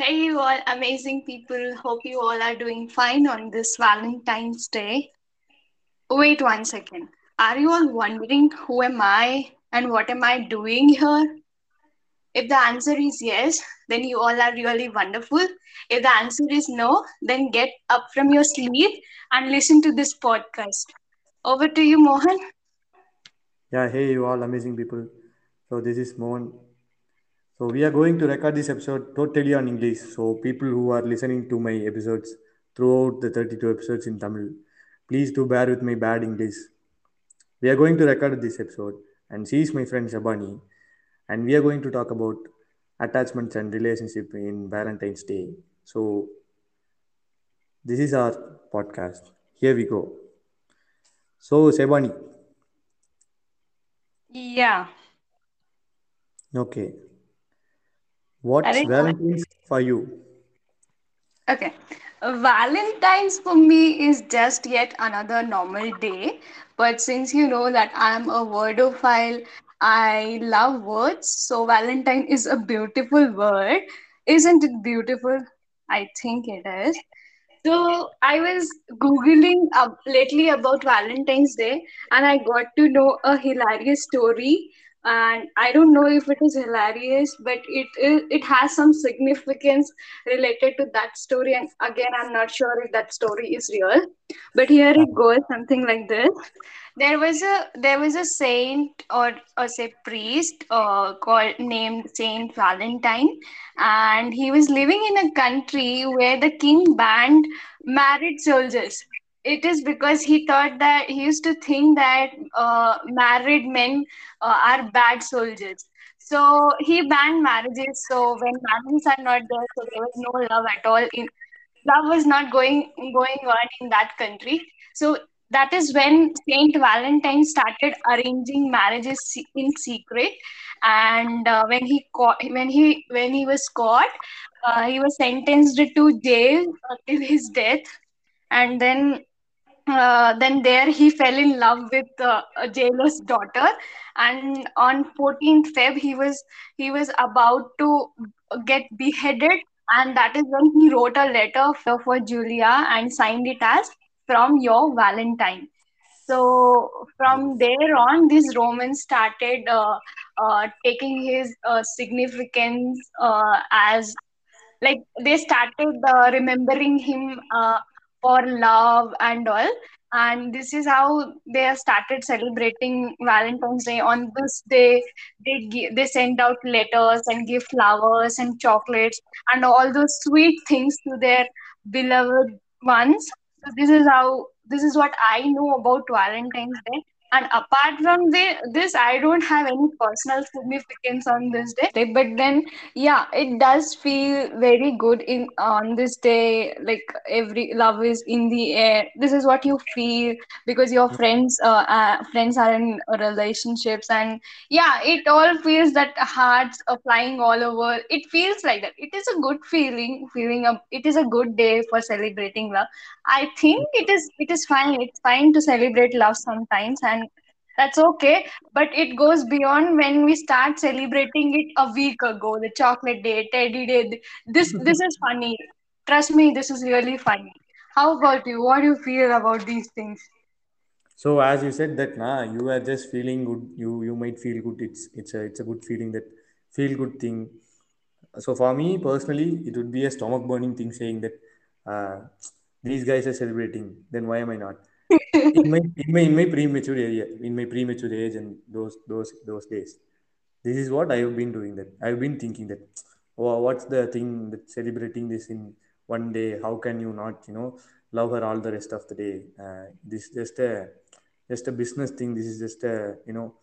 Hey, you all amazing people. Hope you all are doing fine on this Valentine's Day. Wait one second. Are you all wondering who am I and what am I doing here? If the answer is yes, then you all are really wonderful. If the answer is no, then get up from your sleep and listen to this podcast. Over to you, Mohan. Yeah, hey, you all amazing people. So, this is Mohan. So, we are going to record this episode totally on English. So, people who are listening to my episodes throughout the 32 episodes in Tamil, please do bear with my bad English. We are going to record this episode, and she is my friend Shabani, and we are going to talk about attachments and relationship in Valentine's Day. So, this is our podcast. Here we go. So, Shabani, Yeah. okay, what's Arey, Valentine's for you? Okay. Valentine's for me is just yet another normal day. But since you know that I'm a wordophile, I love words. So Valentine is a beautiful word. Isn't it beautiful? I think it is. So I was googling up lately about Valentine's Day, and I got to know a hilarious story. And I don't know if it is hilarious, but it is, it has some significance related to that story. And again, I'm not sure if that story is real, but here it goes, something like this. There was a there was a saint or or say priest uh, called named Saint Valentine, and he was living in a country where the king banned married soldiers. It is because he thought that he used to think that uh, married men uh, are bad soldiers. So he banned marriages. So when marriages are not there, so there was no love at all in love was not going going on in that country. So that is when Saint Valentine started arranging marriages in secret. And uh, when he caught, when he when he was caught, uh, he was sentenced to jail until his death. And then uh, then there he fell in love with uh, a jailer's daughter. And on 14th feb he was he was about to get beheaded. And that is when he wrote a letter for julia and signed it as from your valentine. So from there on this roman started uh, uh, taking his uh, significance uh, as like they started uh, remembering him for love and all. And this is how they started celebrating valentine's day. On this day they they send out letters and give flowers and chocolates and all those sweet things to their beloved ones. So this is how this is what i know about valentine's day and apart from the, this i don't have any personal significance on this day. But then yeah it does feel very good in on this day. Like every love is in the air. This is what you feel because your friends uh, uh, friends are in relationships. And yeah it all feels that hearts are flying all over. It feels like that. It is a good feeling feeling a, it is a good day for celebrating love. I think it is it is fine. It's fine to celebrate love sometimes. And that's okay but it goes beyond when we start celebrating it a week ago the chocolate day teddy day this this is funny trust me this is really funny how about you what do you feel about these things So as you said that nah, you are just feeling good. You you might feel good. It's it's a it's a good feeling that feel good thing. So for me personally, it would be a stomach burning thing saying that uh, these guys are celebrating. Then why am I not? In my in my in my premature area, in my premature age and those those those days, this is what I have been doing. That I've been thinking that, oh, what's the thing that celebrating this in one day? How can you not, you know, love her all the rest of the day? Uh, this just a just a business thing. This is just a you know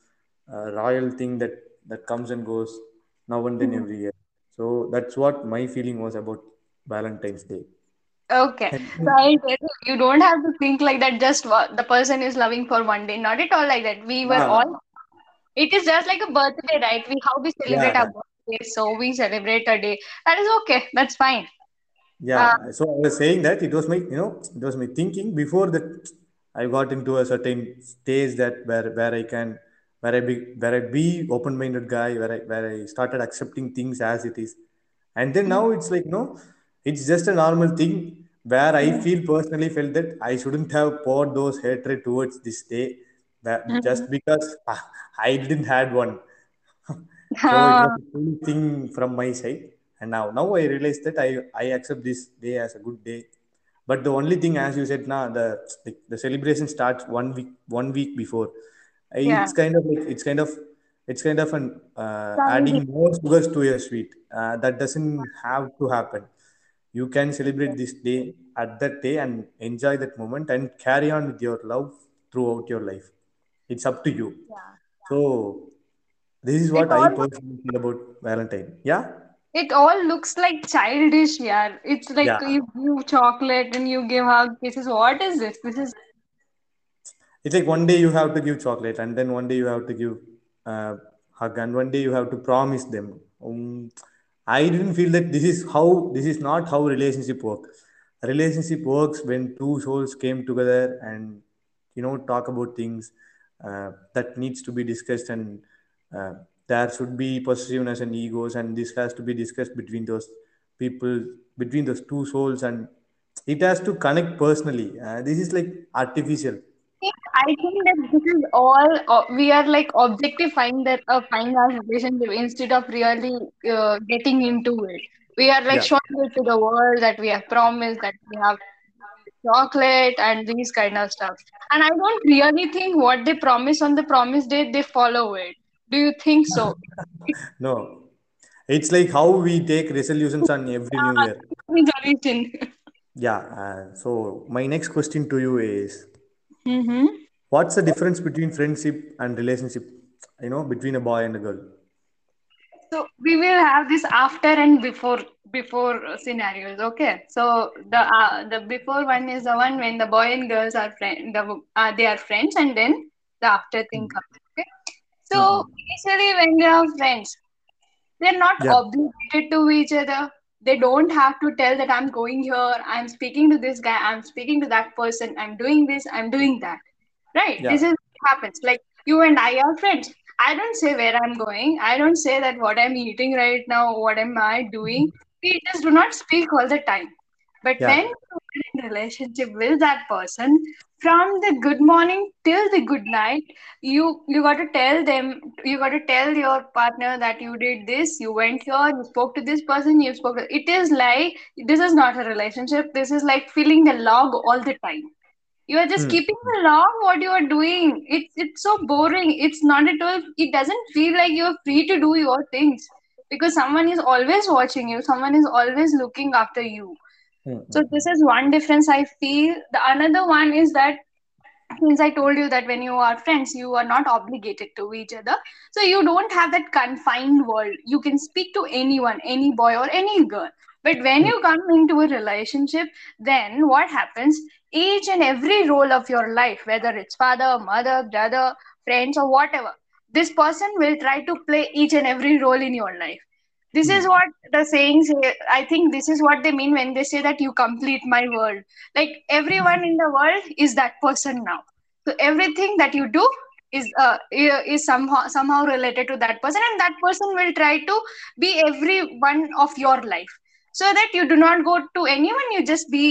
a royal thing that that comes and goes now and then every year. So that's what my feeling was about Valentine's Day. Okay. So i tell you you don't have to think like that just what the person is loving for one day. Not at all like that. We were all it is just like a birthday right? We how we celebrate yeah, our birthday so we celebrate a day. That is okay. That's fine. Uh, Yeah, so I was saying that it was my, you know, it was my thinking before that I got into a certain stage that where where I can where I be where I be open-minded guy where I where I started accepting things as it is. And then now it's like no it's just a normal thing where i feel personally felt that i shouldn't have poured those hatred towards this day that just because i didn't had one. So it was a cool thing from my side. And now now i realize that i i accept this day as a good day. But the only thing as you said now the, the the celebration starts one week one week before. Yeah. it's kind of like it's kind of it's kind of an uh, adding more sugars to your sweet. Uh, that doesn't have to happen you can celebrate this day at that day and enjoy that moment and carry on with your love throughout your life it's up to you Yeah. so this is It what i personally feel about valentine yeah it all looks like childish, yeah. It's like yeah you give chocolate and you give hug kisses. What is this? This is It's like one day you have to give chocolate, and then one day you have to give uh, hug, and one day you have to promise them. Um, I didn't feel that this is how this is not how relationship work. A relationship works when two souls came together and you know talk about things uh, that needs to be discussed, and uh, there should be possessiveness and egos, and this has to be discussed between those people, between those two souls, and it has to connect personally. Uh, this is like artificial think I think that this is all uh, we are like objectifying that uh, fine our relationship instead of really uh, getting into it. We are like Yeah, showing it to the world that we have promised that we have chocolate and these kind of stuff. And I don't really think what they promise on the promise date they follow it. Do you think so? No. It's like how we take resolutions on every new year. resolution. Yeah. Uh, so my next question to you is, Mm-hmm. what's the difference between friendship and relationship? You know, between a boy and a girl. So we will have this after and before before scenarios. Okay. So the uh, the before one is the one when the boy and girls are friend. The uh, they are friends, and then the after thing Mm. comes. Okay. So Mm-mm. initially, when they are friends, they're not Yeah. obligated to each other. They don't have to tell that I'm going here. I'm speaking to this guy. I'm speaking to that person. I'm doing this. I'm doing that right Yeah. this is what happens like you and i are friends i don't say where i'm going i don't say that what i'm eating right now what am i doing we just do not speak all the time but Yeah. when you're in relationship with that person from the good morning till the good night you you got to tell them you got to tell your partner that you did this you went here you spoke to this person you spoke to, it is like this is not a relationship this is like filling the log all the time you are just Mm. keeping log. what you are doing. It's it's so boring. It's not at all. It doesn't feel like you're free to do your things because someone is always watching you. Someone is always looking after you. So Mm-mm. this is one difference I feel. The another one is that since I told you that when you are friends, you are not obligated to each other. So you don't have that confined world. You can speak to anyone, any boy or any girl. But when Mm. you come into a relationship, then what happens? Each and every role of your life, whether it's father, mother, brother, friends, or whatever, this person will try to play each and every role in your life. This is Mm. what the saying say. I think this is what they mean when they say that you complete my world like everyone in the world is that person now so everything that you do is uh, is somehow somehow related to that person and that person will try to be every one of your life so that you do not go to anyone you just be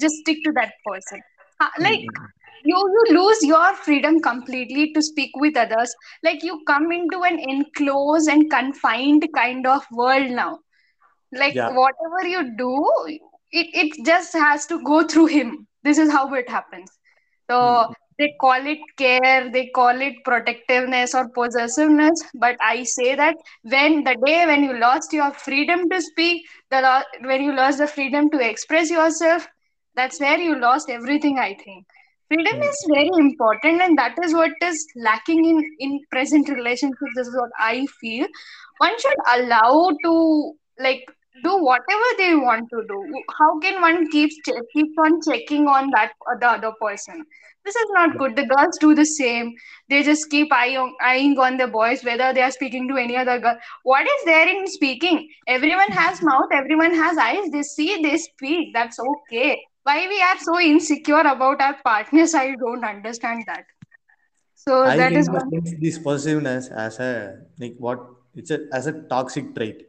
just stick to that person Uh, like Mm. You you lose your freedom completely to speak with others. Like you come into an enclosed and confined kind of world now. Like Yeah. whatever you do it, it just has to go through him. This is how it happens. So Mm. they call it care they call it protectiveness or possessiveness. But i say that when the day when you lost your freedom to speak the when you lost the freedom to express yourself that's where you lost everything i think freedom Mm. is very important and that is what is lacking in in present relationships this is what i feel. One should allow to like do whatever they want to do. How can one keep keeps on checking on that uh, the other person? This is not good. The girls do the same. They just keep eyeing, eyeing on the boys whether they are speaking to any other girl. What is there in speaking? Everyone has mouth everyone has eyes. They see they speak. That's okay why we are so insecure about our partners i don't understand that. So I that is one this possessiveness as a like what it's a as a toxic trait.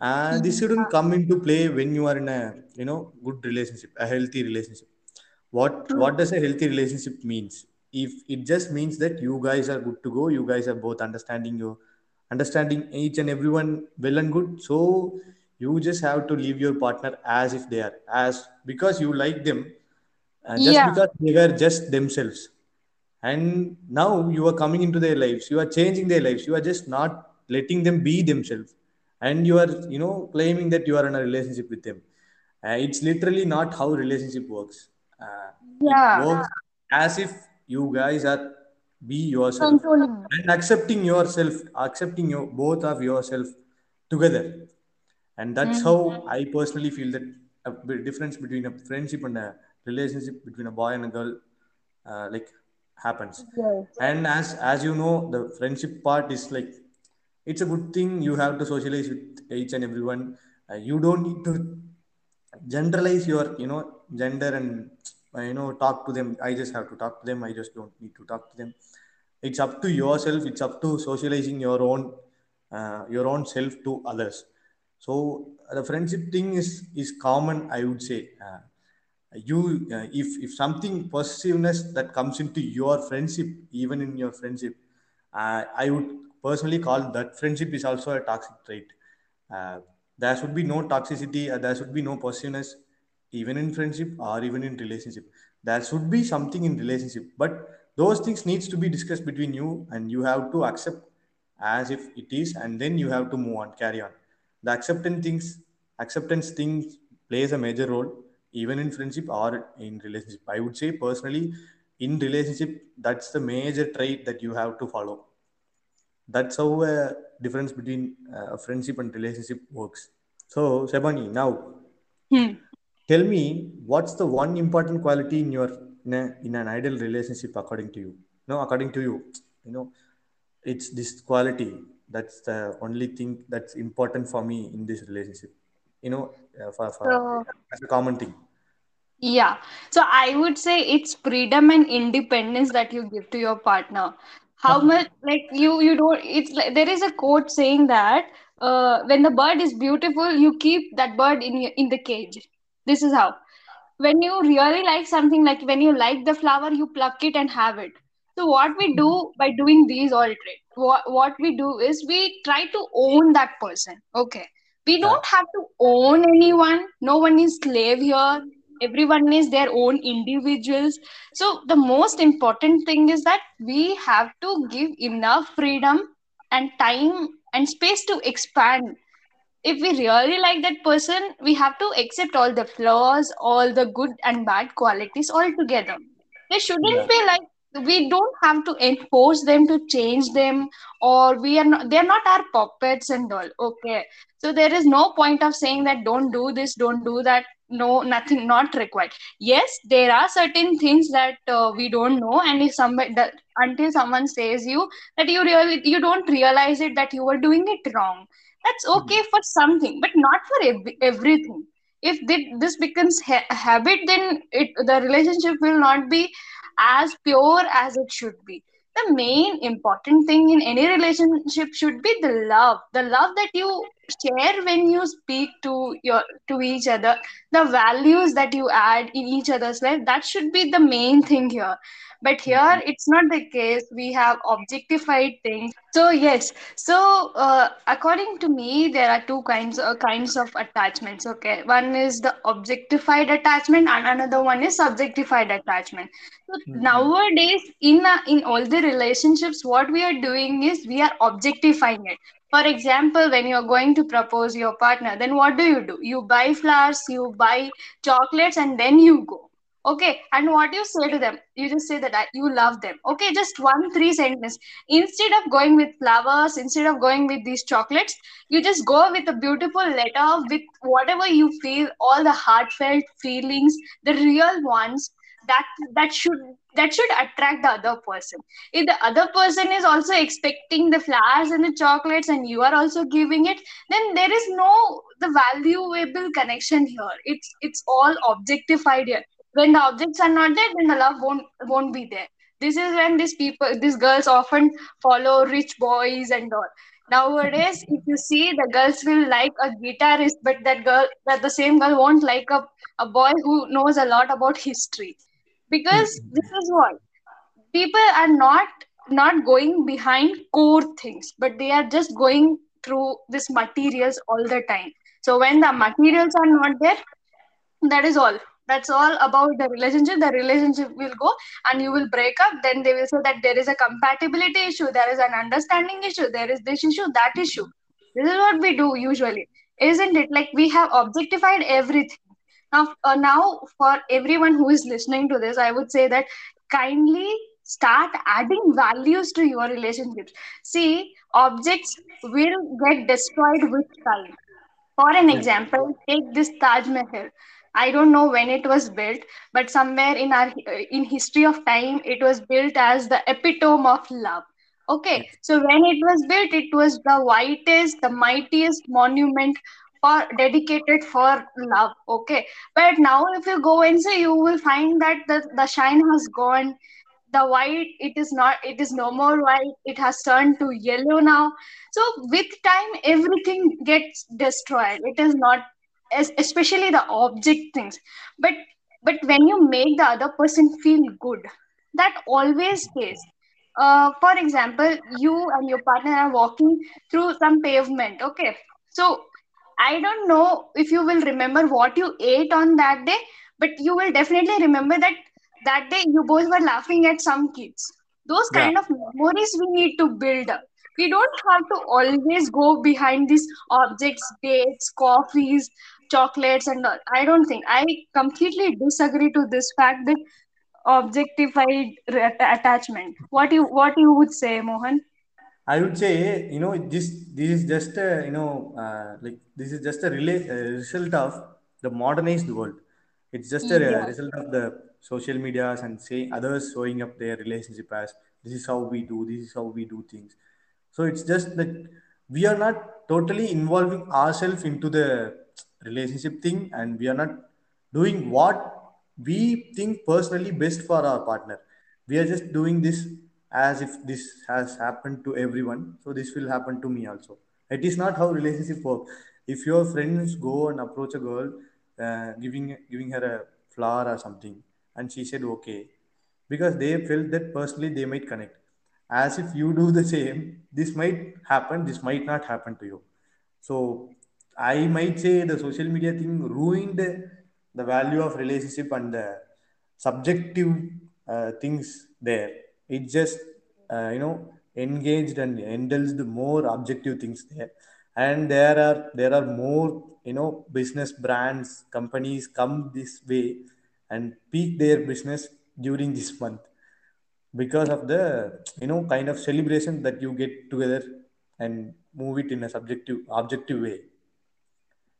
Uh, this shouldn't come into play when you are in a you know good relationship a healthy relationship. What True. what does a healthy relationship means? If it just means that you guys are good to go you guys are both understanding you understanding each and everyone well and good so you just have to leave your partner as if they are as because you like them uh, just Yeah. because they were just themselves. And now you are coming into their lives you are changing their lives you are just not letting them be themselves. And you are you know claiming that you are in a relationship with them. Uh, it's literally not how relationship works. Uh, Yeah. works as if you guys are be yourself. And accepting yourself accepting your both of yourself together and that's how Mm. i personally feel that a difference between a friendship and a relationship between a boy and a girl uh, like happens. Yes. and as as you know the friendship part is like it's a good thing you have to socialize with each and everyone. Uh, you don't need to generalize your you know gender and uh, you know talk to them. I just have to talk to them. I just don't need to talk to them. It's up to yourself. It's up to socializing your own uh, your own self to others so the friendship thing is is common i would say. Uh, you uh, if if something possessiveness that comes into your friendship even in your friendship uh, i would personally call that friendship is also a toxic trait. Uh, there should be no toxicity uh, there should be no possessiveness even in friendship or even in relationship. There should be something in relationship but those things needs to be discussed between you and you have to accept as if it is and then you have to move on carry on the acceptance things acceptance things plays a major role even in friendship or in relationship. I would say personally in relationship that's the major trait that you have to follow. That's how a difference between uh, a friendship and relationship works. So Shabani now Hmm. tell me what's the one important quality in your in, a, in an ideal relationship according to you? No according to you you know it's this quality that's the only thing that's important for me in this relationship you know uh, for, for So as a common thing Yeah. So I would say it's freedom and independence that you give to your partner. How much like you you don't it's like there is a quote saying that uh when the bird is beautiful, you keep that bird in your, in the cage. This is how when you really like something like when you like the flower you pluck it and have it so what we do by doing these all trade what, what we do is we try to own that person okay? We don't have to own anyone. No one is slave here. Everyone is their own individuals. So the most important thing is that we have to give enough freedom and time and space to expand. If we really like that person, we have to accept all the flaws, all the good and bad qualities all together. there shouldn't be like we don't have to enforce them to change them or we are not they're not our puppets and all okay? So there is no point of saying that don't do this don't do that no nothing not required. Yes there are certain things that uh, we don't know and if somebody that until someone says you that you really you don't realize it that you were doing it wrong. That's Hmm. okay for something but not for ev- everything. If thi- this becomes ha- a habit then it the relationship will not be as pure as it should be. The main important thing in any relationship should be the love the love that you share when you speak to your to each other the values that you add in each other's life that should be the main thing here but here it's not the case we have objectified things so yes so, uh, according to me, there are two kinds uh, kinds of attachments. Okay, one is the objectified attachment, and another one is subjectified attachment. So Hmm. nowadays, in uh, in all the relationships, what we are doing is we are objectifying it. For example, when you are going to propose your partner, then what do you do? You buy flowers, you buy chocolates, and then you go. Okay, and what do you say to them? You just say that you love them. Okay, just one three sentence instead of going with flowers instead of going with these chocolates you just go with a beautiful letter with whatever you feel all the heartfelt feelings the real ones that that should that should attract the other person. If the other person is also expecting the flowers and the chocolates and you are also giving it then there is no the valuable connection here. It's it's all objectified here. When the objects are not there then the love won't won't be there. This is when these people these girls often follow rich boys and all. Nowadays, if you see, the girls will like a guitarist, but that girl, that the same girl won't like a, a boy who knows a lot about history. Because mm-hmm. this is what people are not not going behind core things, but they are just going through this materials all the time. So when the materials are not there, that is all. That's all about the relationship. The relationship will go and you will break up. Then they will say that there is a compatibility issue there is an understanding issue there is this issue that issue. This is what we do usually. Isn't it? Like we have objectified everything now uh, now for everyone who is listening to this i would say that kindly start adding values to your relationships see objects will get destroyed with time for an example, take this Taj Mahal. I don't know when it was built, but somewhere in our in history of time, it was built as the epitome of love. Okay, so when it was built, it was the whitest, the mightiest monument for dedicated for love. Okay, but now if you go and say, you will find that the the shine has gone the white it is not it is no more white it has turned to yellow now. So with time everything gets destroyed. It is not especially the object things. But but when you make the other person feel good that always stays. Uh, for example you and your partner are walking through some pavement okay? So I don't know if you will remember what you ate on that day, but you will definitely remember that that day you both were laughing at some kids. Those Yeah. kind of memories we need to build up. We don't have to always go behind these objects, dates, coffees, chocolates, and all. I don't think. I completely disagree to this fact that objectified attachment. What you what you would say, Mohan? I would say, you know, this this is just a, you know, uh, like this is just a uh, result of the modernized world. It's just a Yeah, result of the social medias and say others showing up their relationship as this is how we do, this is how we do things. So it's just that we are not totally involving ourselves into the relationship thing, and we are not doing what we think personally best for our partner. We are just doing this as if this has happened to everyone, so this will happen to me also. It is not how relationship work. If your friends go and approach a girl, uh, giving giving her a flower or something, and she said okay, because they felt that personally they might connect as if you do the same this might happen this might not happen to you so i might say the social media thing ruined the value of relationship and the subjective uh, things there it just uh, you know engaged and indulged more objective things there and there are there are more you know business brands companies come this way and peak their business during this month because of the you know kind of celebration that you get together and move it in a subjective objective way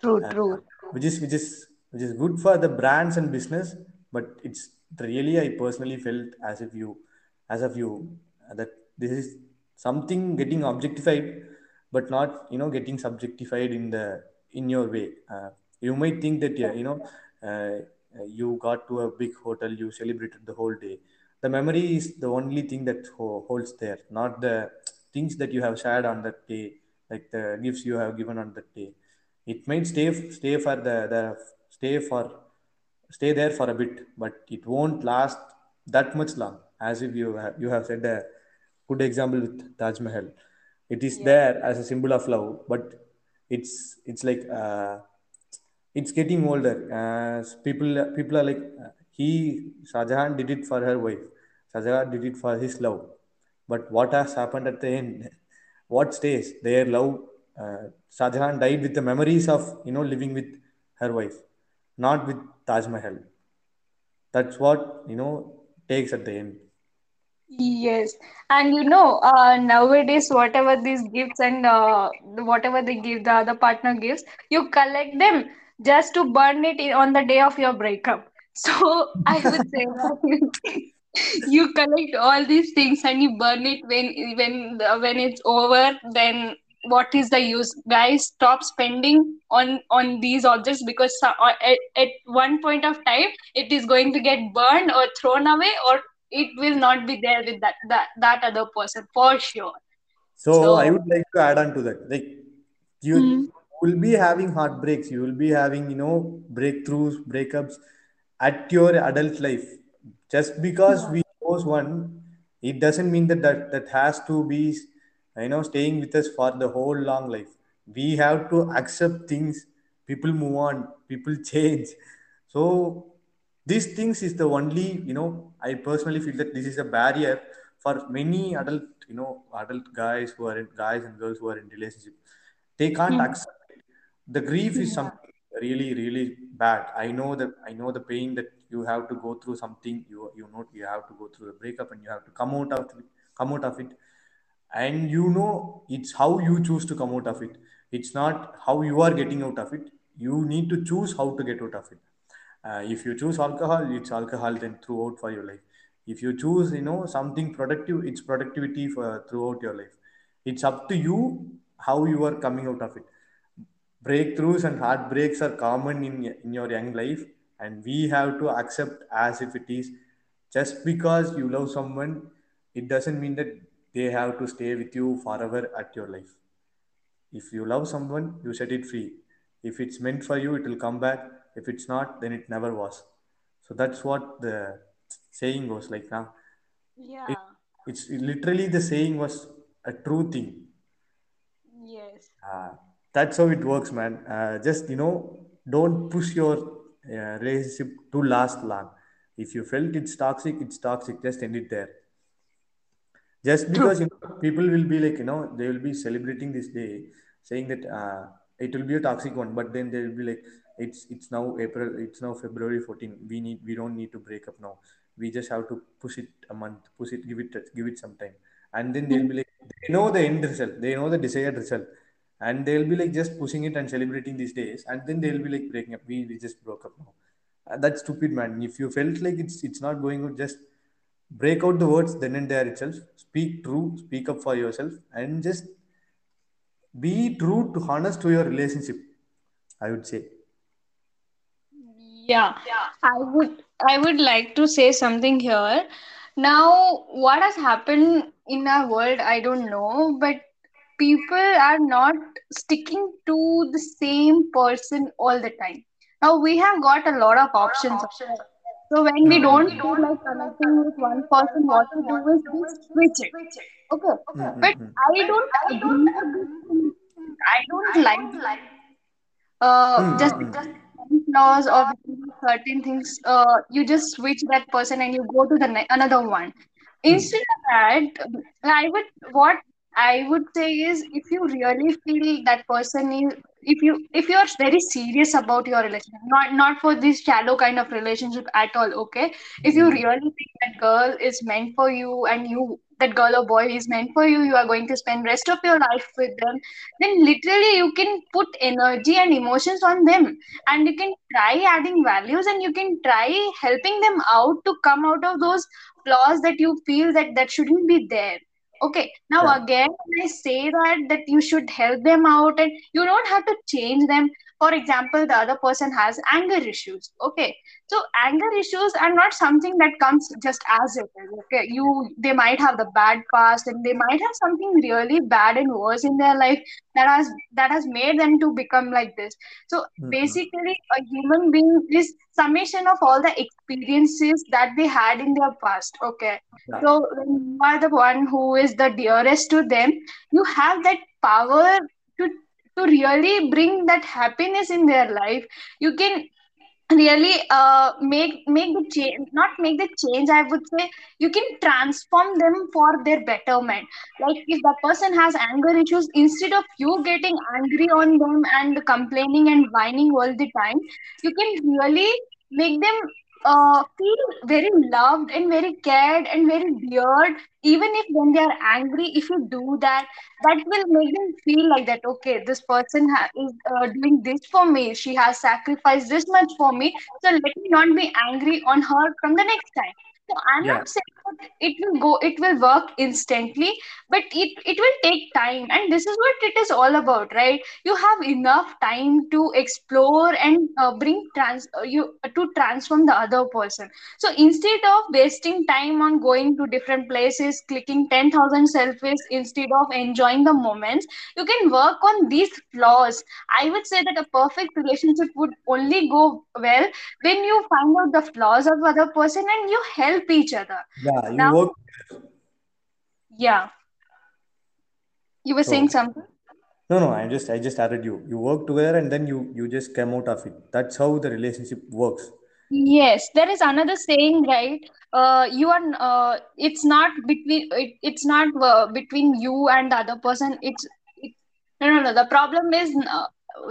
true, uh, true. which is which is which is good for the brands and business but it's really i personally felt as if you as of you uh, that this is something getting objectified but not you know getting subjectified in the in your way. Uh, you might think that yeah, you know uh, uh, you got to a big hotel you celebrated the whole day. The memory is the only thing that ho- holds there not the things that you have shared on that day like the gifts you have given on that day. It might stay stay for the, the stay for stay there for a bit but it won't last that much long as if you have, you have said a good example with taj mahal. It is Yeah. there as a symbol of love but it's it's like uh, it's getting older. As people people are like uh, he shahjahan did it for her wife. Shahjahan did it for his love. But what has happened at the end? What stays? Their love uh, shahjahan died with the memories of you know living with her wife not with taj mahal. That's what you know takes at the end Yes, and you know, uh, nowadays, whatever these gifts and uh, whatever they give, the other partner gives, you collect them just to burn it on the day of your breakup. So I would say you collect all these things and you burn it when when when it's over. Then what is the use, guys? Stop spending on on these objects because so- uh, at, at one point of time it is going to get burned or thrown away or it will not be there with that that, that other person for sure. So i would like to add on to that. Like you mm, will be having heartbreaks. You will be having you know breakthroughs breakups at your adult life. Just because yeah, we chose one it doesn't mean that that, that has to be you know staying with us for the whole long life. We have to accept things. People move on. People change. So these things is the only you know i personally feel that this is a barrier for many adult you know adult guys who are in guys and girls who are in relationship. They can't mm, accept it. The grief is something really really bad. I know that i know the pain that you have to go through something. You you know you have to go through the breakup and you have to come out of it come out of it and you know it's how you choose to come out of it. It's not how you are getting out of it. You need to choose how to get out of it. Uh, if you choose alcohol it's alcohol then throughout for your life. If you choose you know something productive it's productivity for throughout your life. It's up to you how you are coming out of it. Breakthroughs and heartbreaks are common in, in your young life and we have to accept as if it is. Just because you love someone it doesn't mean that they have to stay with you forever at your life if you love someone you set it free if it's meant for you it will come back if it's not then it never was so that's what the saying goes like now it, yeah, it's literally the saying was a true thing yes. Uh, that's how it works, man. Uh, just you know, don't push your uh, relationship to last long. If you felt it's toxic, it's toxic. Just end it there just True. because you know people will be like you know they will be celebrating this day saying that uh, it will be a toxic one but then they will be like it's it's now april it's now february 14 we need we don't need to break up now. We just have to push it a month push it give it give it some time. And then they'll be like they know the end result they know the desired result. And they'll be like just pushing it and celebrating these days. And then they'll be like breaking up. We, we just broke up now. Uh, that's stupid man. If you felt like it's it's not going good just break out the words then and there itself speak true speak up for yourself and just be true to honest to your relationship i would say Yeah, I would I would like to say something here. Now, what has happened in our world, I don't know, but people are not sticking to the same person all the time. Now we have got a lot of options. okay? So when we don't feel like connecting with one person, what we do is we switch it. Okay. Hmm, hmm, but Mm-mm-mm. I don't agree with this. thing. I don't like uh hmm, just Mm-mm-mm. some flaws or certain things uh you just switch that person and you go to the ne- another one instead of that i would what i would say is if you really feel that person is if you if you're very serious about your relationship not not for this shallow kind of relationship at all okay? If you hmm. really think that girl is meant for you and you that girl or boy is meant for you you are going to spend rest of your life with them then literally you can put energy and emotions on them and you can try adding values and you can try helping them out to come out of those flaws that you feel that that shouldn't be there okay now yeah. again i say that that you should help them out and you don't have to change them for example the other person has anger issues okay? So anger issues are not something that comes just as it is okay? You they might have the bad past and they might have something really bad and worse in their life that has that has made them to become like this. So Mm-mm. basically a human being is summation of all the experiences that they had in their past okay? So when you are the one who is the dearest to them you have that power to to really bring that happiness in their life you can really uh, make make the change not make the change i would say you can transform them for their betterment. Like if the person has anger issues instead of you getting angry on them and complaining and whining all the time you can really make them uh, feel very loved and very cared and very dear even if when they are angry if you do that that will make them feel like that okay this person ha- is uh, doing this for me. She has sacrificed this much for me. So let me not be angry on her from the next time So I'm Yeah, not saying that it will go, it will work instantly, but it it will take time, and this is what it is all about, right? You have enough time to explore and uh, bring trans uh, you to transform the other person. So instead of wasting time on going to different places, clicking ten thousand selfies instead of enjoying the moments, you can work on these flaws. I would say that a perfect relationship would only go well when you find out the flaws of other person and you help each other yeah, you now work. yeah you were saying something no, no, I just I just added you. You work together and then you you just come out of it. That's how the relationship works. Yes, there is another saying, right? Uh, you are uh, it's not between it, it's not uh, between you and the other person. It's it, no, no, no. The problem is uh,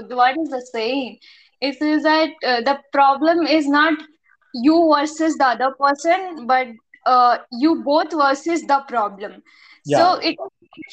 what is the saying? It is that uh, the problem is not you versus the other person, but uh, you both versus the problem. So it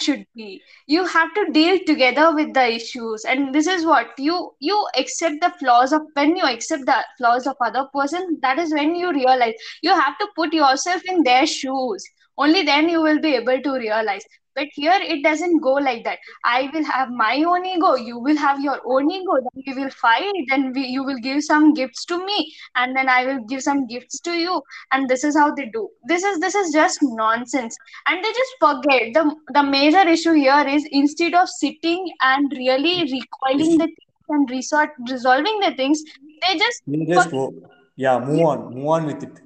should be. You have to deal together with the issues and this is what you you accept the flaws of when you accept the flaws of other person that is when you realize. You have to put yourself in their shoes. Only then you will be able to realize but here it doesn't go like that. I will have my own ego you will have your own ego. Then we will fight then we, you will give some gifts to me and then i will give some gifts to you. And this is how they do. This is this is just nonsense. And they just forget. The the major issue here is instead of sitting and really recoiling the things and resort resolving the things they just just yeah, move on, move on with it.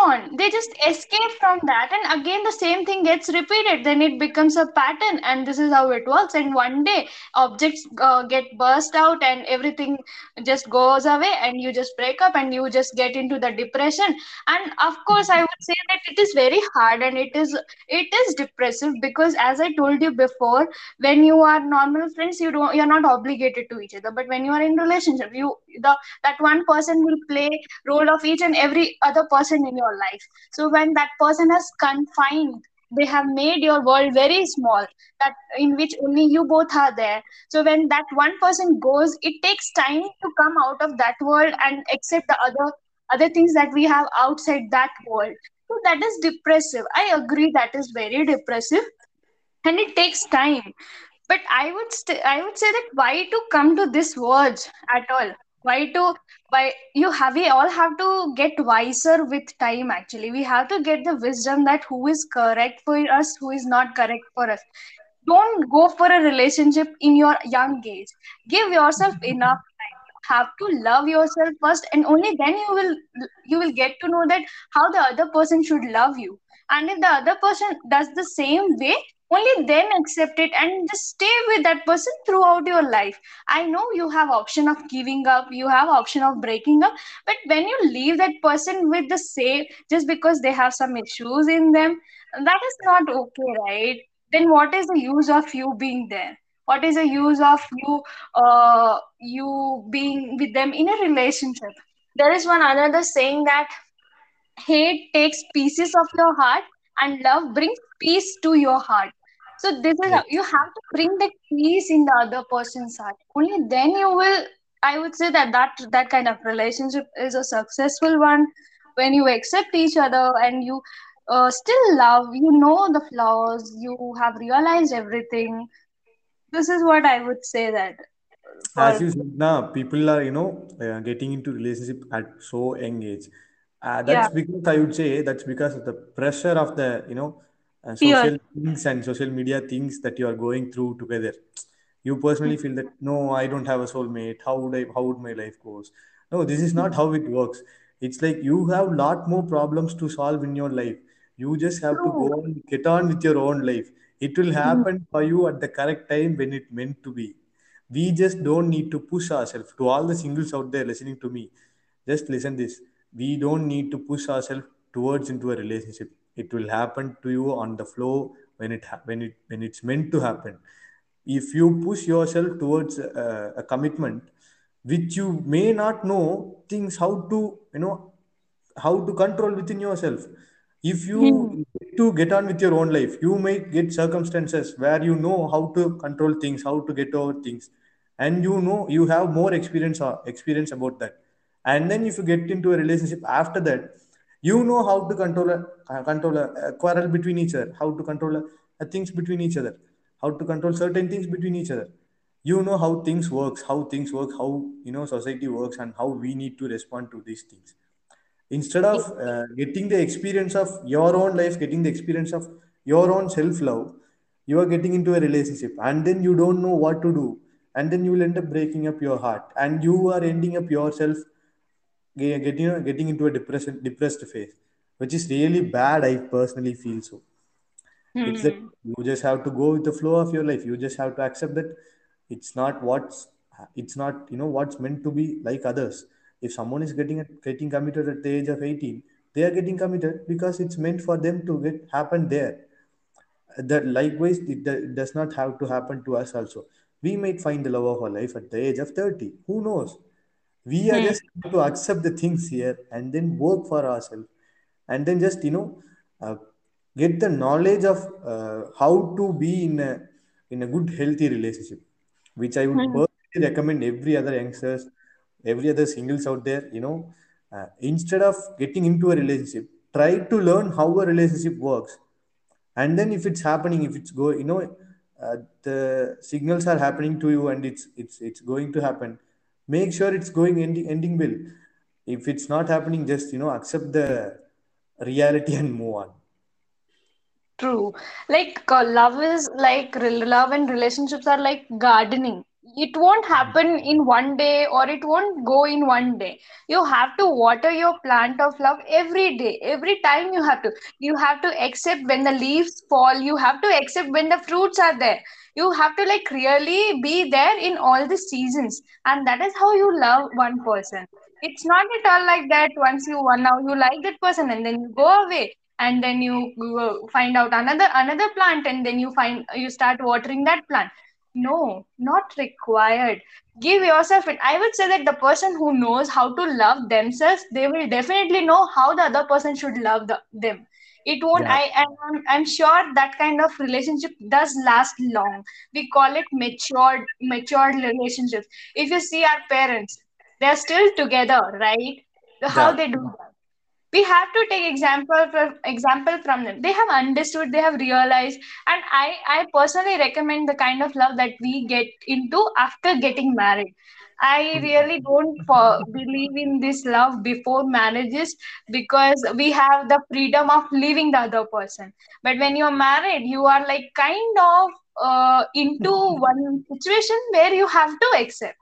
On. They just escape from that and again the same thing gets repeated. Then it becomes a pattern and this is how it works. And one day objects uh, get burst out and everything just goes away and you just break up and you just get into the depression. And of course i would say that it is very hard and it is it is depressive because as i told you before when you are normal friends you don't you're not obligated to each other. But when you are in relationship you the that one person will play role of each and every other person in your life. So when that person has confined they have made your world very small that in which only you both are there. So when that one person goes it takes time to come out of that world and accept the other other things that we have outside that world. So that is depressive. I agree that is very depressive and it takes time. But i would st- i would say that why to come to this words at all why to why you have we all have to get wiser with time actually. We have to get the wisdom that who is correct for us who is not correct for us. Don't go for a relationship in your young age. Give yourself enough time. Have to love yourself first and only then you will you will get to know that how the other person should love you. And if the other person does the same way only then accept it and just stay with that person throughout your life. I know you have option of giving up you have option of breaking up but when you leave that person with the same just because they have some issues in them that is not okay right? Then what is the use of you being there? What is the use of you uh you being with them in a relationship? There is one another saying that hate takes pieces of your heart and love brings peace to your heart so this is how you have to bring that peace in the other person's heart. Only then you will i would say that that that kind of relationship is a successful one. When you accept each other and you uh, still love you know the flaws you have realized everything. This is what i would say that as you said now people are you know uh, getting into relationship at so young age. Uh, yeah. that's because i would say that's because of the pressure of the you know uh, social things and social media things that you are going through together. You personally feel that no i don't have a soulmate. How would i how would my life goes? No this is not how it works. It's like you have lot more problems to solve in your life. You just have to go and get on with your own life. It will happen for you at the correct time when it meant to be. We just don't need to push ourselves. To all the singles out there listening to me just listen this. We don't need to push ourselves towards into a relationship it will happen to you on the flow when it when it when it's meant to happen. If you push yourself towards uh, a commitment which you may not know things how to you know how to control within yourself. If you get to get on with your own life you may get circumstances where you know how to control things how to get over things and you know you have more experience uh, experience about that. And then if you get into a relationship after that you know how to control a, uh, control a, a quarrel between each other how to control a, a things between each other how to control certain things between each other. You know how things works how things work how you know society works and how we need to respond to these things. Instead of uh, getting the experience of your own life getting the experience of your own self love you are getting into a relationship and then you don't know what to do and then you will end up breaking up your heart and you are ending up yourself getting getting into a depression depressed phase which is really bad i personally feel so. Hmm. It's that you just have to go with the flow of your life. You just have to accept that it's not what's it's not you know what's meant to be like others. If someone is getting getting committed at the age of 18 they are getting committed because it's meant for them to get happen there. That likewise it, it does not have to happen to us also. We might find the love of our life at the age of 30 who knows we are Hmm. just to accept the things here and then work for ourselves and then just you know uh, get the knowledge of uh, how to be in a in a good healthy relationship which i would Hmm. personally recommend every other youngsters every other singles out there you know uh, instead of getting into a relationship try to learn how a relationship works and then if it's happening if it's go you know uh, the signals are happening to you and it's it's it's going to happen make sure it's going ending, ending well if it's not happening just you know accept the reality and move on True. Like uh, love is like love and relationships are like gardening. It won't happen in one day or it won't go in one day. You have to water your plant of love every day. Every time you have to. You have to accept when the leaves fall. You have to accept when the fruits are there. You have to like really be there in all the seasons. And that is how you love one person. It's not at all like that once you one now you like that person and then you go away and then you find out another another plant and then you find you start watering that plant no not required give yourself it i would say that the person who knows how to love themselves they will definitely know how the other person should love the, them it won't yeah. I I'm, I'm sure that kind of relationship does last long. We call it matured matured relationships. If you see our parents they're still together right? How yeah. they do that. We have to take example from example from them. They have understood they have realized and i i personally recommend the kind of love that we get into after getting married i really don't believe in this love before marriages because we have the freedom of leaving the other person. But when you're married you are like kind of uh, into one situation where you have to accept.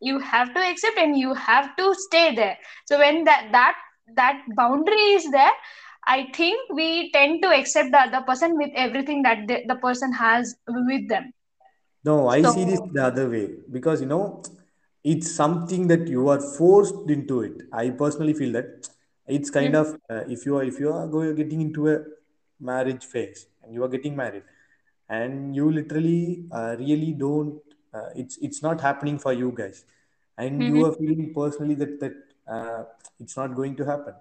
You have to accept and you have to stay there. So when that that that boundary is there i think we tend to accept the other person with everything that the, the person has with them. No, I see this the other way because you know it's something that you are forced into it. I personally feel that it's kind mm, of uh, if you are if you are going getting into a marriage phase and you are getting married and you literally uh, really don't uh, it's it's not happening for you guys. And you mhm, are feeling personally that that uh, it's not going to happen.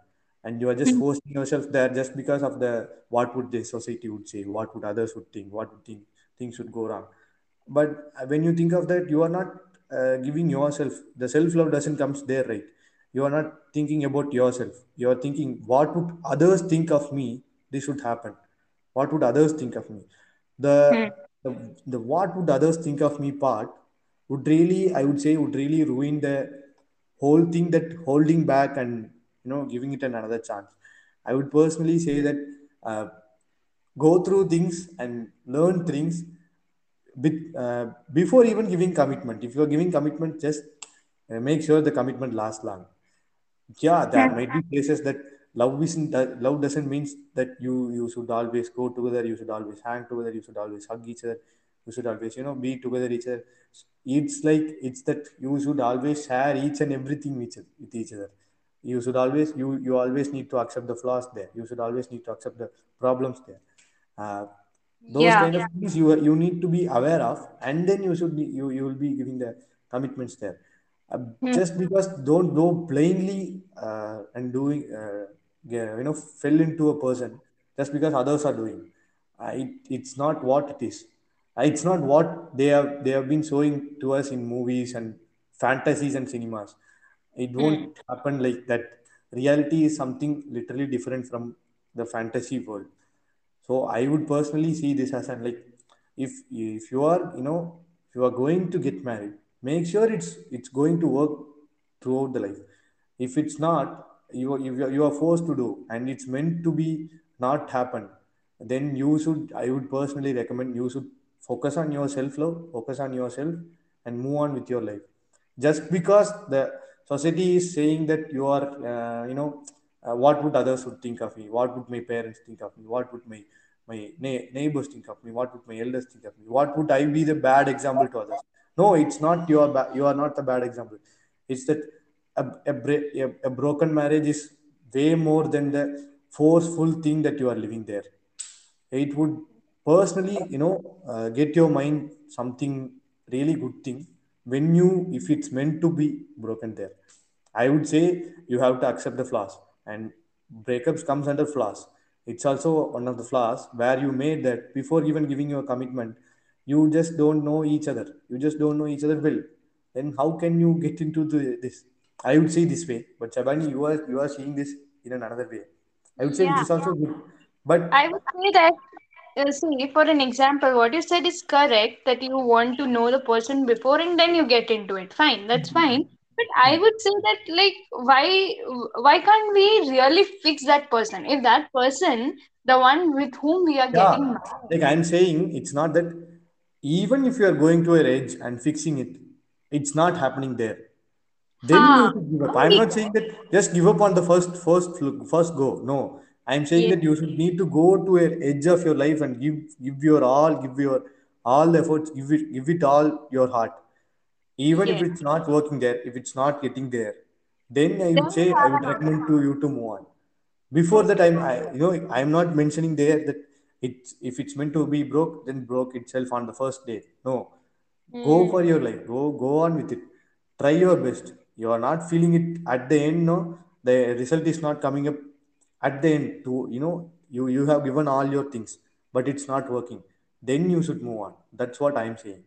And you are just mm, forcing yourself there just because of the what would the society would say what would others would think what would think things would go wrong. But uh, when you think of that you are not uh, giving yourself the self love doesn't comes there right? You are not thinking about yourself. You are thinking what would others think of me? This would happen. What would others think of me? The mm, the, the what would others think of me part would really i would say would really ruin the whole thing that holding back and you know giving it another chance. I would personally say that uh, go through things and learn things with, uh, before even giving commitment if you are giving commitment just uh, make sure the commitment lasts long. Yeah there might be places that love isn't that love doesn't mean that you you should always go together you should always hang together you should always hug each other you should always you know be together each other. It's like it's that you should always share each and everything with, with each other. You should always you you always need to accept the flaws there. You should always need to accept the problems there. Uh, those yeah kind of things you you need to be aware of and then you should be you you will be giving the commitments there. Uh, mm, just because don't go blindly uh, and doing uh, you know fell into a person just because others are doing. It, it's not what it is. Uh, it's not what they have they have been showing to us in movies and fantasies and cinemas. It mm, won't happen like that. Reality is something literally different from the fantasy world so i would personally see this as an like if if you are you know if you are going to get married make sure it's it's going to work throughout the life. If it's not you are, you are you are forced to do and it's meant to be not happen then you should i would personally recommend you should focus on your self love focus on yourself and move on with your life. Just because the society is saying that you are uh, you know uh, what would others would think of me? What would my parents think of me? What would my my neighbors think of me? What would my elders think of me? What would i be the bad example to others? No it's not your ba- you are not the bad example. It's that a, a, a, a broken marriage is way more than the forceful thing that you are living there. It would personally you know uh, get your mind something really good thing when you if it's meant to be broken there. I would say you have to accept the flaws and breakups comes under flaws. It's also one of the flaws where you made that before even giving you a commitment you just don't know each other. You just don't know each other well. Then how can you get into the, this? I would say this way but Shabani, you are you are seeing this in another way. I would say Yeah, is also good but I would say that, uh, see, for an example, what you said is correct that you want to know the person before and then you get into it. Fine, that's fine. But I hmm. would say that, like, why why can't we really fix that person? If that person, the one with whom we are Yeah, getting married, like I'm saying, it's not that even if you are going to a edge and fixing it, it's not happening there. Then you huh? should give up. I'm not saying that just give up on the first first first go. No, I'm saying yeah, that you should need to go to an edge of your life and give give your all, give your all the efforts, give it give it all your heart. Even if it's not working there, if it's not getting there, then I would say I would recommend to you to move on. Before Yes. that i'm I, you know i'm not mentioning there that it's if it's meant to be broke then broke itself on the first day. No. Go for Hmm. your life. Go go on with it. Try your best. You are not feeling it at the end no? The result is not coming up at the end to you know you you have given all your things but it's not working. Then you should move on. That's what i'm saying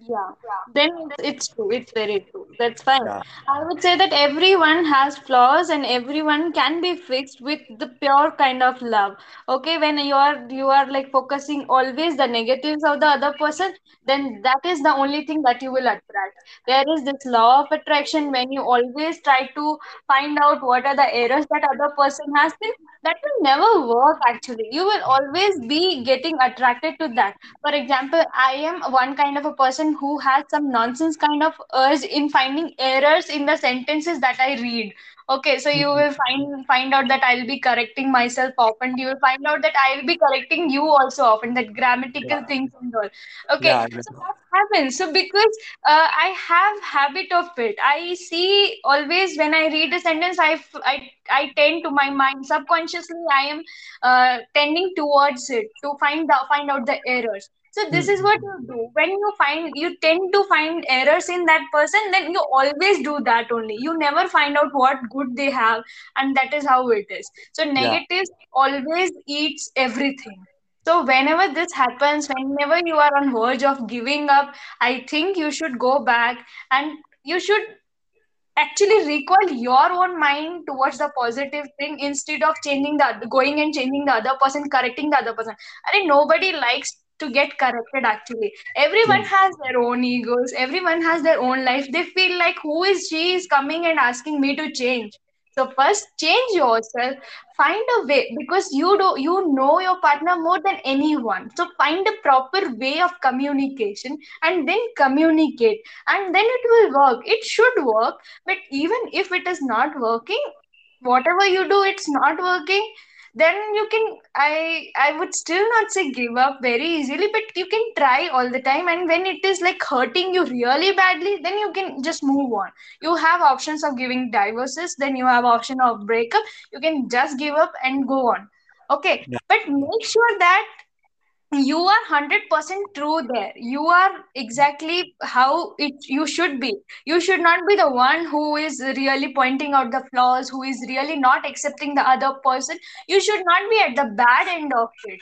Yeah, then it's, it's true. It's very true. That's fine. yeah I would say that everyone has flaws and everyone can be fixed with the pure kind of love. Okay, when you are you are like focusing always the negatives of the other person, then that is the only thing that you will attract. There is this law of attraction when you always try to find out what are the errors that other person has, then that will never work actually. You will always be getting attracted to that for example, I am one kind of a person who has some nonsense kind of urge in finding errors in the sentences that I read. Okay, so you will find find out that I'll be correcting myself often. You will find out that I'll be correcting you also often, that grammatical yeah things and all. Okay, yeah so that happens. So because uh, I have habit of it, I see always when I read a sentence, i i, I tend to my mind subconsciously. I am uh, tending towards it to find the find out the errors so this hmm. is what you do. When you find you tend to find errors in that person then you always do that only. You never find out what good they have and that is how it is. So yeah. always eats everything. So whenever this happens whenever you are on verge of giving up i think you should go back and you should actually recall your own mind towards the positive thing instead of changing the going and changing the other person correcting the other person. I think nobody likes to get corrected actually. Everyone hmm. has their own egos. Everyone has their own life. They feel like who is she is coming and asking me to change? So first change yourself. Find a way because you do you know your partner more than anyone. So find a proper way of communication and then communicate. And then it will work. It should work. But even if it is not working whatever you do it's not working then you can i i would still not say give up very easily but you can try all the time. And when it is like hurting you really badly then you can just move on. You have options of giving divorces then you have option of breakup. You can just give up and go on. Okay. Yeah. But make sure that you are 100% true there. You are exactly how it you should be. You should not be the one who is really pointing out the flaws who is really not accepting the other person. You should not be at the bad end of it.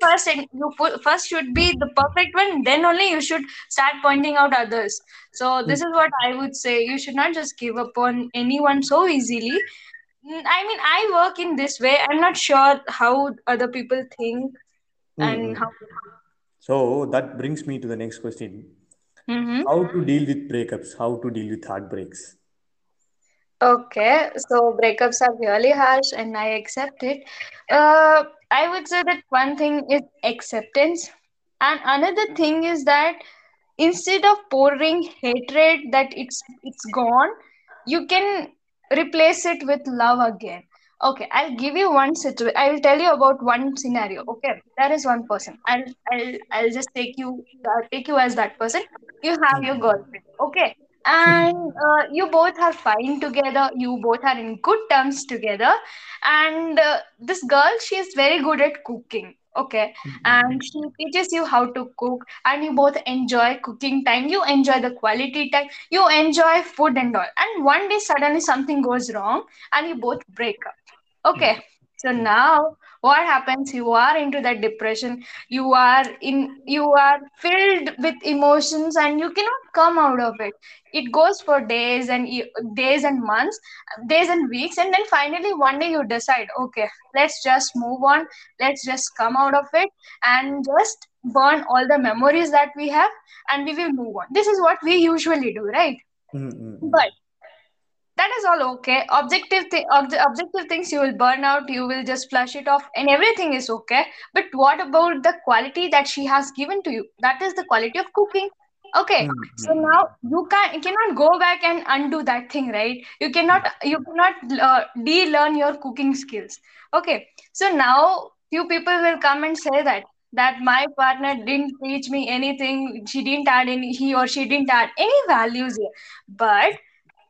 First and you first should be the perfect one then only you should start pointing out others. So this is what i would say. You should not just give up on anyone so easily. Mm, I mean, I work in this way. I'm not sure how other people think and Mm-mm. how. So that brings me to the next question. Mm-hmm. How to deal with breakups? How to deal with heartbreaks? Okay, so breakups are really harsh, and I accept it. Uh, I would say that one thing is acceptance, and another thing is that instead of pouring hatred that it's it's gone you can replace it with love again okay i'll give you one situation i will tell you about one scenario okay? There is one person. I'll i'll, I'll just take you uh, take you as that person. You have your girlfriend okay? And uh, you both are fine together you both are in good terms together. And uh, this girl she is very good at cooking okay? And she teaches you how to cook and you both enjoy cooking time you enjoy the quality time you enjoy food and all. And one day suddenly something goes wrong and you both break up okay so now what happens? You are into that depression. You are in you are filled with emotions and you cannot come out of it. It goes for days and days and months days and weeks and then finally one day you decide okay let's just move on. Let's just come out of it and just burn all the memories that we have and we will move on. This is what we usually do right? Mm-mm. but that is all okay. Objective th- obj- objective things you will burn out you will just flush it off and everything is okay. But what about the quality that she has given to you? That is the quality of cooking. Okay hmm, hmm, so hmm. now you can you cannot go back and undo that thing right? You cannot you cannot uh, de-learn your cooking skills. Okay so now few people will come and say that that my partner didn't teach me anything she didn't add any he or she didn't add any values here. But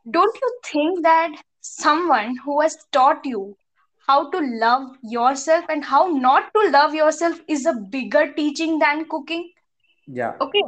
don't you think that someone who has taught you how to love yourself and how not to love yourself is a bigger teaching than cooking? Yeah. Okay,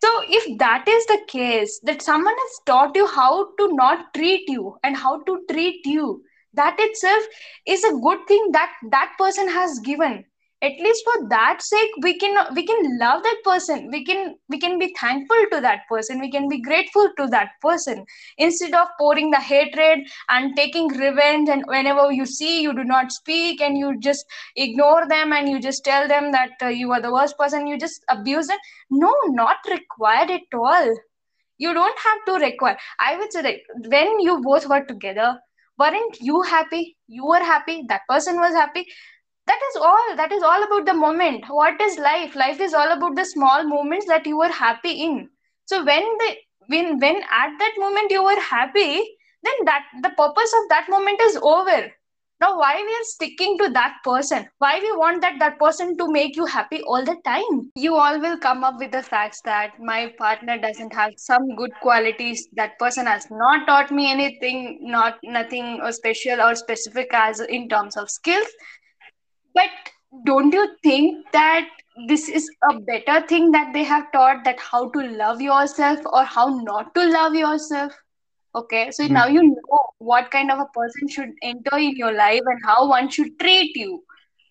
so, if that is the case, that someone has taught you how to not treat you and how to treat you, that itself is a good thing that that person has given. At least for that sake, we can we can love that person. We can we can be thankful to that person. We can be grateful to that person instead of pouring the hatred and taking revenge. And whenever you see, you do not speak and you just ignore them and you just tell them that uh, you are the worst person. You just abuse them no, not required at all. You don't have to require. I would say that when you both were together, weren't you happy? You were happy. That person was happy. That is all. That is all about the moment. What is life? Life is all about the small moments that you were happy in. So when the when when at that moment you were happy, then that the purpose of that moment is over. Now why we are sticking to that person? Why we want that that person to make you happy all the time? you all will come up with the facts that my partner doesn't have some good qualities that person has not taught me anything not nothing special or specific as in terms of skills but don't you think that this is a better thing that they have taught that how to love yourself or how not to love yourself Okay, so now you Mm. know what kind of a person should enter in your life and how one should treat you.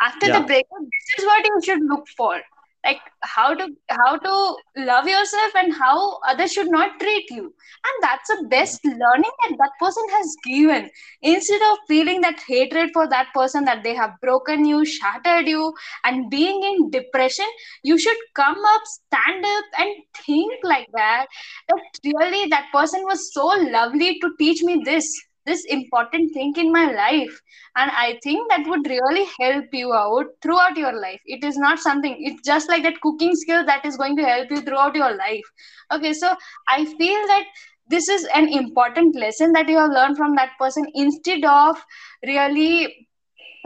After the Yeah. breakup, this is what you should look for. Like how to how to love yourself and how others should not treat you. And that's the best learning that that person has given. Instead of feeling that hatred for that person that they have broken you, shattered you, and being in depression, you should come up, stand up, and think like that that really that person was so lovely to teach me this this important thing in my life and i think that would really help you out throughout your life. It is not something it's just like that cooking skill that is going to help you throughout your life. Okay so i feel that this is an important lesson that you have learned from that person instead of really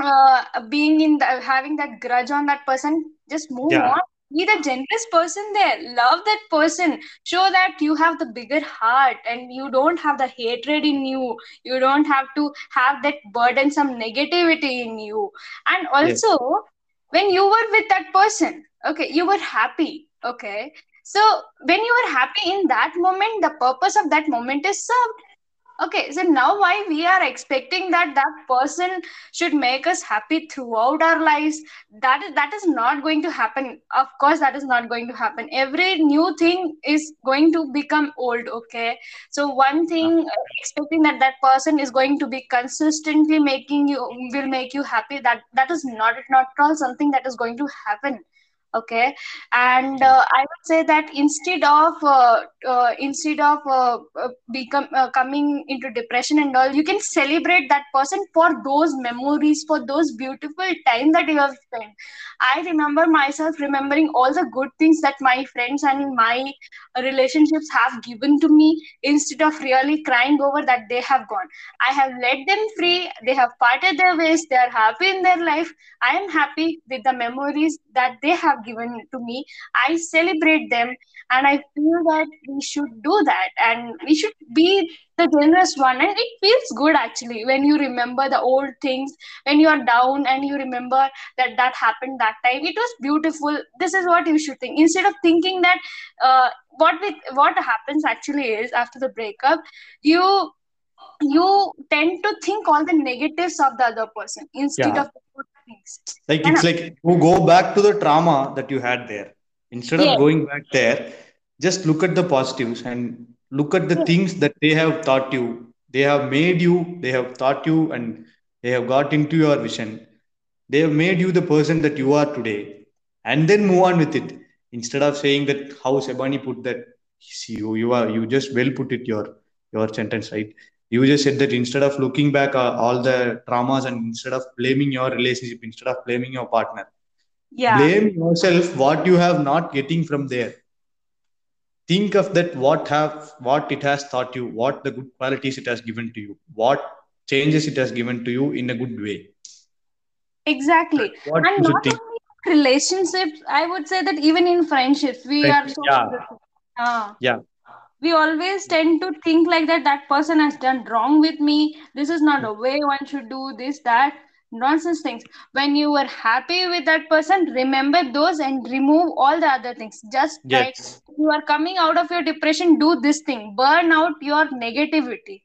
uh, being in the, having that grudge on that person. Just move Yeah. on be the generous person there. Love that person. Show that you have the bigger heart and you don't have the hatred in you. You don't have to have that burdensome negativity in you. And Yes. also when you were with that person okay you were happy okay? So when you were happy in that moment the purpose of that moment is served Okay, so now why we are expecting that that person should make us happy throughout our lives? That is that is not going to happen. Of course, that is not going to happen. Every new thing is going to become old. Okay, so one thing uh, expecting that that person is going to be consistently making you will make you happy. That that is not not at all something that is going to happen okay? And uh, i would say that instead of uh, uh, instead of uh, uh, become uh, coming into depression and all you can celebrate that person for those memories for those beautiful time that you have spent. I remember myself remembering all the good things that my friends and my relationships have given to me instead of really crying over that they have gone. I have let them free they have parted their ways they are happy in their life. I am happy with the memories that they have given to me. I celebrate them and I feel that we should do that and we should be the generous one. And it feels good actually when you remember the old things, when you are down and you remember that that happened that time. It was beautiful. This is what you should think. Instead of thinking that uh, what with what happens actually is after the breakup, you you tend to think all the negatives of the other person instead Yeah, of the good things. like And it's like you go back to the trauma that you had there. Instead of going back there, just look at the positives and look at the yes, things that they have taught you. They have made you, they have taught you, and they have got into your vision. They have made you the person that you are today. And then move on with it. Instead of saying that how Shabani put that, see you, you are you just well put it your your sentence right. You just said that instead of looking back uh, all the traumas and instead of blaming your relationship, instead of blaming your partner, yeah, blame yourself what you have not getting from there. Think of that what have what it has taught you, what the good qualities it has given to you, what changes it has given to you in a good way. exactly. What And not think. only in relationships, I would say that even in friendships, we are so yeah, uh, yeah, we always tend to think like that that person has done wrong with me. This is not a hmm. way one should do this, that nonsense things. When you were happy with that person, remember those and remove all the other things. Just like you are coming out of your depression, do this thing, burn out your negativity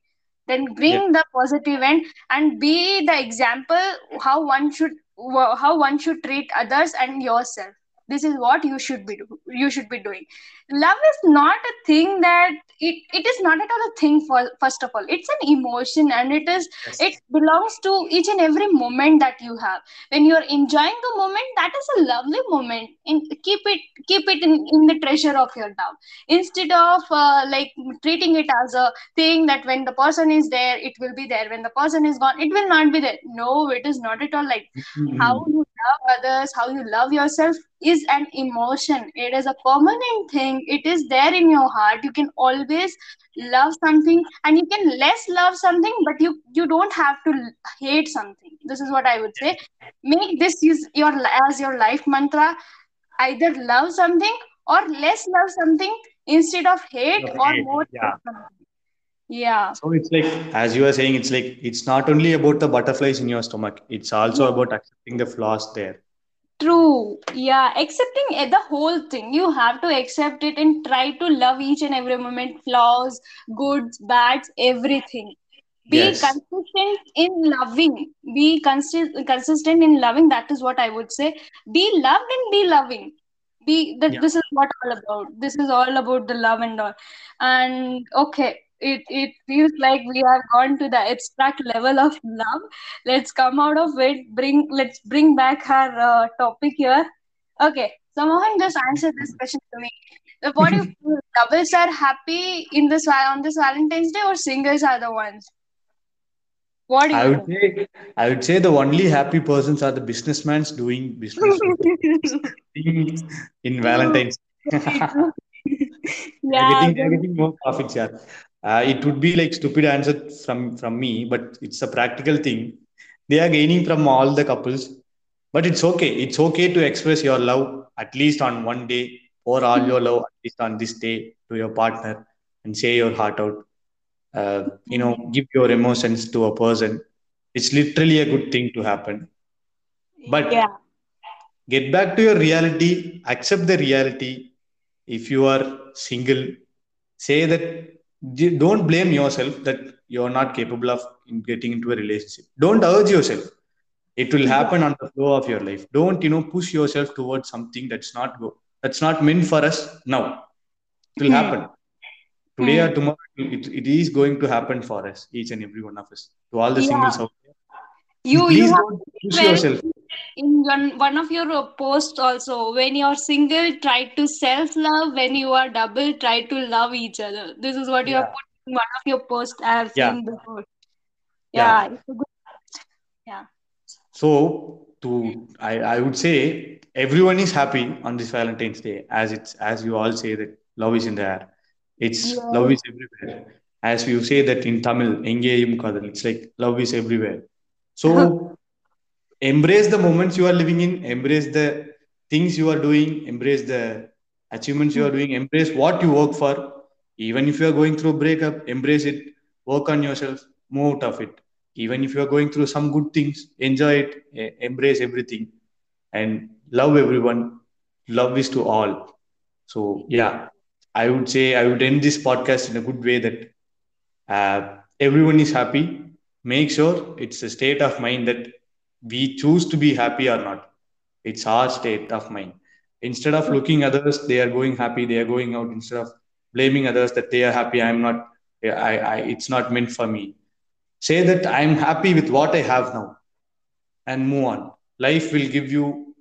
then yes, bring the positive end and be the example how one should how one should treat others and yourself this is what you should be do, you should be doing. Love is not a thing that it, it is not at all a thing for first of all. It's an emotion and it is it belongs to each and every moment that you have. When you're enjoying the moment that is a lovely moment. And keep it keep it in, in the treasure of your love instead of uh, like treating it as a thing that when the person is there it will be there. When the person is gone it will not be there. No it is not at all like how Mhm. you love others how you love yourself is an emotion. It is a permanent thing. It is there in your heart. You can always love something and you can less love something but you you don't have to hate something. This is what i would say. Make this use your as your life mantra. Either love something or less love something instead of hate or more yeah. Yeah So it's like, as you were saying, it's like it's not only about the butterflies in your stomach; it's also about accepting the flaws there. True. Yeah, accepting the whole thing. You have to accept it and try to love each and every moment, flaws, goods, bads, everything. Be Yes. consistent in loving. Be consi- consistent in loving. That is what I would say. Be loved and be loving. Be that. Yeah. This is what all about. This is all about the love and all. And okay, it it feels like we have gone to the abstract level of love. Let's come out of it bring let's bring back our uh, topic here. Okay so mohan just answer this question to me. What you feel couples are happy in this on this valentine's day or singles are the ones? What do I would say, I would say the only happy persons are the businessmen doing business with the think thing in Valentine's. yeah getting getting more profits, yeah. Uh, it would be like stupid answer from from me, but it's a practical thing. They are gaining from all the couples, but it's okay. It's okay to express your love at least on one day, or all your love at least on this day to your partner, and say your heart out. Uh, you know, give your emotions to a person. It's literally a good thing to happen. yeah But get back to your reality, accept the reality. If you are single, say that don't blame yourself that you're not capable of getting into a relationship. Don't urge yourself. It will happen on the flow of your life. Don't you know push yourself towards something that's not go that's not meant for us now. It will Hmm. happen. Today or Hmm. tomorrow it, it is going to happen for us each and every one of us to all the Yeah. singles out there. You you please have don't push yourself in one, one of your posts also when you're single try to self-love when you are double try to love each other this is what you yeah. have put in one of your posts i have yeah. seen before yeah yeah. yeah so to I, I would say everyone is happy on this valentine's day as it's as you all say that love is in the air it's yeah. love is everywhere as you say that in tamil kadal it's like love is everywhere so embrace the moments you are living in, embrace the things you are doing, embrace the achievements you are doing, embrace what you work for. Even if you are going through a breakup, embrace it, work on yourself, move out of it. Even if you are going through some good things, enjoy it, embrace everything, and love everyone. Love is to all. So, yeah, I would say I would end this podcast in a good way that uh, everyone is happy. Make sure it's a state of mind that we choose to be happy or not. It's our state of mind. Instead of looking others, they are going happy, they are going out. Instead of blaming others that they are happy, I'm not. I, I, it's not meant for me. Say that I'm happy with what I have now, and move on. Life will give you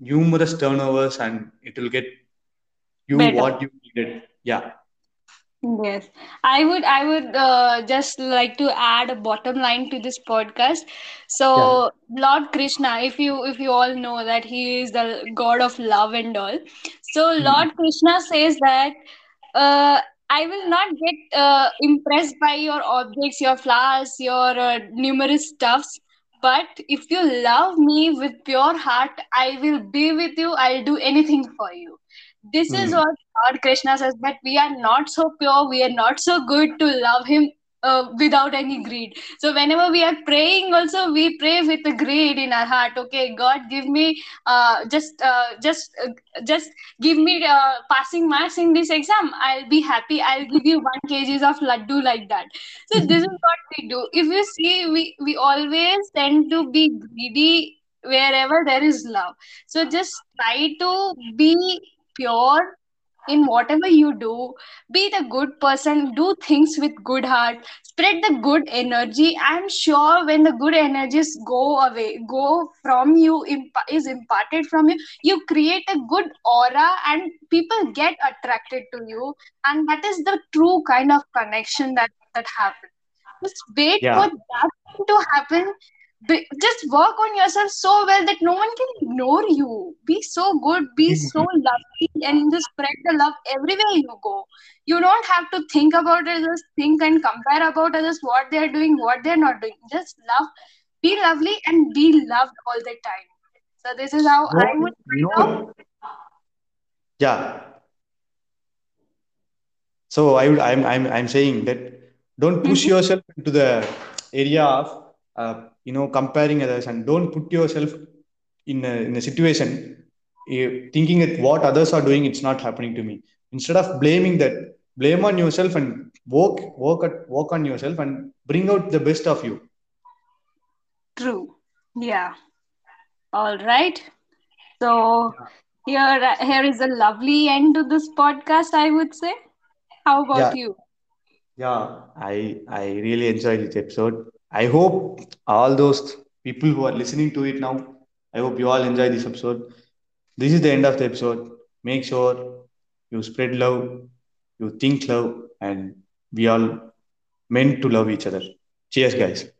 numerous turnovers, and it will get you better what you needed. Yeah, Yes, I would I would uh, just like to add a bottom line to this podcast. yeah, So Lord Krishna, if you if you all know that he is the god of love and all. So Mm, Lord Krishna says that uh, I will not get uh, impressed by your objects, your flowers, your uh, numerous stuffs. But if you love me with pure heart, I will be with you. I'll do anything for you. This is mm, what Lord Krishna says that we are not so pure, we are not so good to love Him uh, without any greed. So whenever we are praying, also we pray with a greed in our heart. Okay, God, give me uh, just uh, just uh, just give me uh, passing marks in this exam. I'll be happy. I'll give you one kgs of laddu like that. So this is what we do. If you see, we we always tend to be greedy wherever there is love. So just try to be pure in whatever you do. Be the good person do things with good heart spread the good energy. I'm sure when the good energies go away go from you imp- is imparted from you you create a good aura and people get attracted to you. And that is the true kind of connection that that happens. Just wait for that thing to happen Be- just work on yourself so well that no one can ignore you. Be so good be so Mm, lovely and just spread the love everywhere you go. You don't have to think about others think and compare about others what they are doing what they're not doing. Just love be lovely and be loved all the time. So this is how i would no, yeah. So I would, I'm, I'm, I'm saying that don't push Mhm. yourself into the area of, uh, you know, comparing others, and don't put yourself in a, in a situation eh, thinking that what others are doing, it's not happening to me. Instead of blaming that, blame on yourself and work, work at, work on yourself and bring out the best of you. true yeah all right so here here is a lovely end to this podcast i would say how about Yeah, you yeah. I, I really enjoyed this episode. I hope all those people who are listening to it now, I hope you all enjoy this episode. This is the end of the episode. Make sure you spread love, you think love, and we all meant to love each other. Cheers, guys.